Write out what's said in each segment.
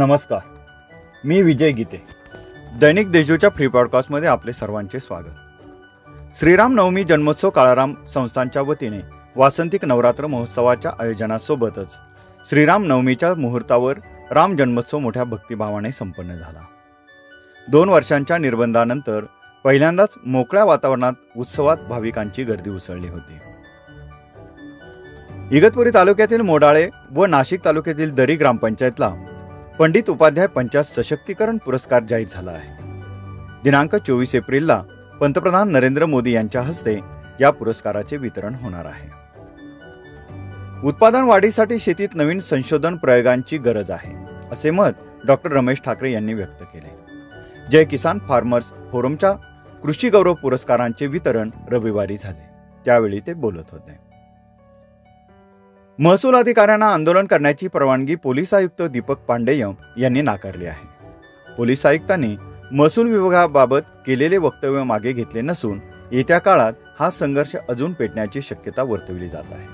नमस्कार. मी विजय गीते. दैनिक देशूच्या फ्री पॉडकास्टमध्ये आपले सर्वांचे स्वागत. श्रीराम नवमी जन्मोत्सव काळाराम संस्थांच्या वतीने वासंतिक नवरात्र महोत्सवाच्या आयोजनासोबतच श्रीराम नवमीच्या मुहूर्तावर राम जन्मोत्सव मोठ्या भक्तिभावाने संपन्न झाला. दोन वर्षांच्या निर्बंधानंतर पहिल्यांदाच मोकळ्या वातावरणात उत्सवात भाविकांची गर्दी उसळली होती. इगतपुरी तालुक्यातील मोडाळे व नाशिक तालुक्यातील दरी ग्रामपंचायतला पंडित उपाध्याय पंचायत सशक्तीकरण पुरस्कार जाहीर झाला आहे. दिनांक चोवीस एप्रिलला पंतप्रधान नरेंद्र मोदी यांच्या हस्ते या पुरस्काराचे वितरण होणार आहे. उत्पादन वाढीसाठी शेतीत नवीन संशोधन प्रयोगांची गरज आहे असे मत डॉक्टर रमेश ठाकरे यांनी व्यक्त केले. जय किसान फार्मर्स फोरमच्या कृषी गौरव पुरस्कारांचे वितरण रविवारी झाले. त्यावेळी ते बोलत होते. महसूल अधिकाऱ्यांना आंदोलन करण्याची परवानगी पोलीस आयुक्त दीपक पांडेय यांनी नाकारली आहे. पोलीस आयुक्तांनी महसूल विभागाबाबत केलेले वक्तव्य मागे घेतले नसून येत्या काळात हा संघर्ष अजून पेटण्याची शक्यता वर्तविली जात आहे.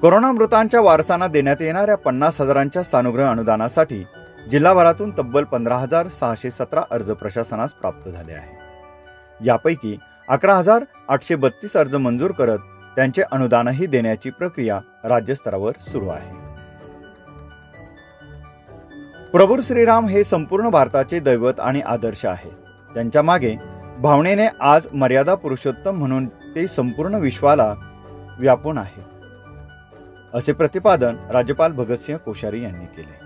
कोरोना मृतांच्या वारसांना देण्यात येणाऱ्या पन्नास हजारांच्या सानुग्रह अनुदानासाठी जिल्हाभरातून तब्बल पंधरा हजार सहाशे सतरा अर्ज प्रशासनास प्राप्त झाले आहे. यापैकी अकरा हजार आठशे बत्तीस अर्ज मंजूर करत त्यांचे अनुदानही देण्याची प्रक्रिया राज्यस्तरावर सुरू आहे. प्रभू श्रीराम हे संपूर्ण भारताचे दैवत आणि आदर्श आहे. त्यांच्या मागे भावनेने आज मर्यादा पुरुषोत्तम म्हणून ते संपूर्ण विश्वाला व्यापून आहेत असे प्रतिपादन राज्यपाल भगतसिंह कोश्यारी यांनी केले.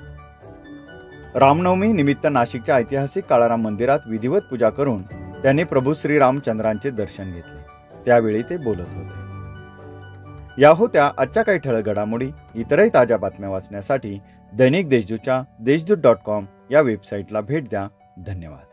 रामनवमी निमित्त नाशिकच्या ऐतिहासिक काळाराम मंदिरात विधिवत पूजा करून त्यांनी प्रभू श्रीरामचंद्रांचे दर्शन घेतले. त्यावेळी ते बोलत होते. या होत्या आजच्या काही ठळक घडामोडी. इतरही ताज्या बातम्या वाचण्यासाठी दैनिक देशदूतच्या देशदूत डॉट कॉम या वेबसाईटला भेट द्या. धन्यवाद.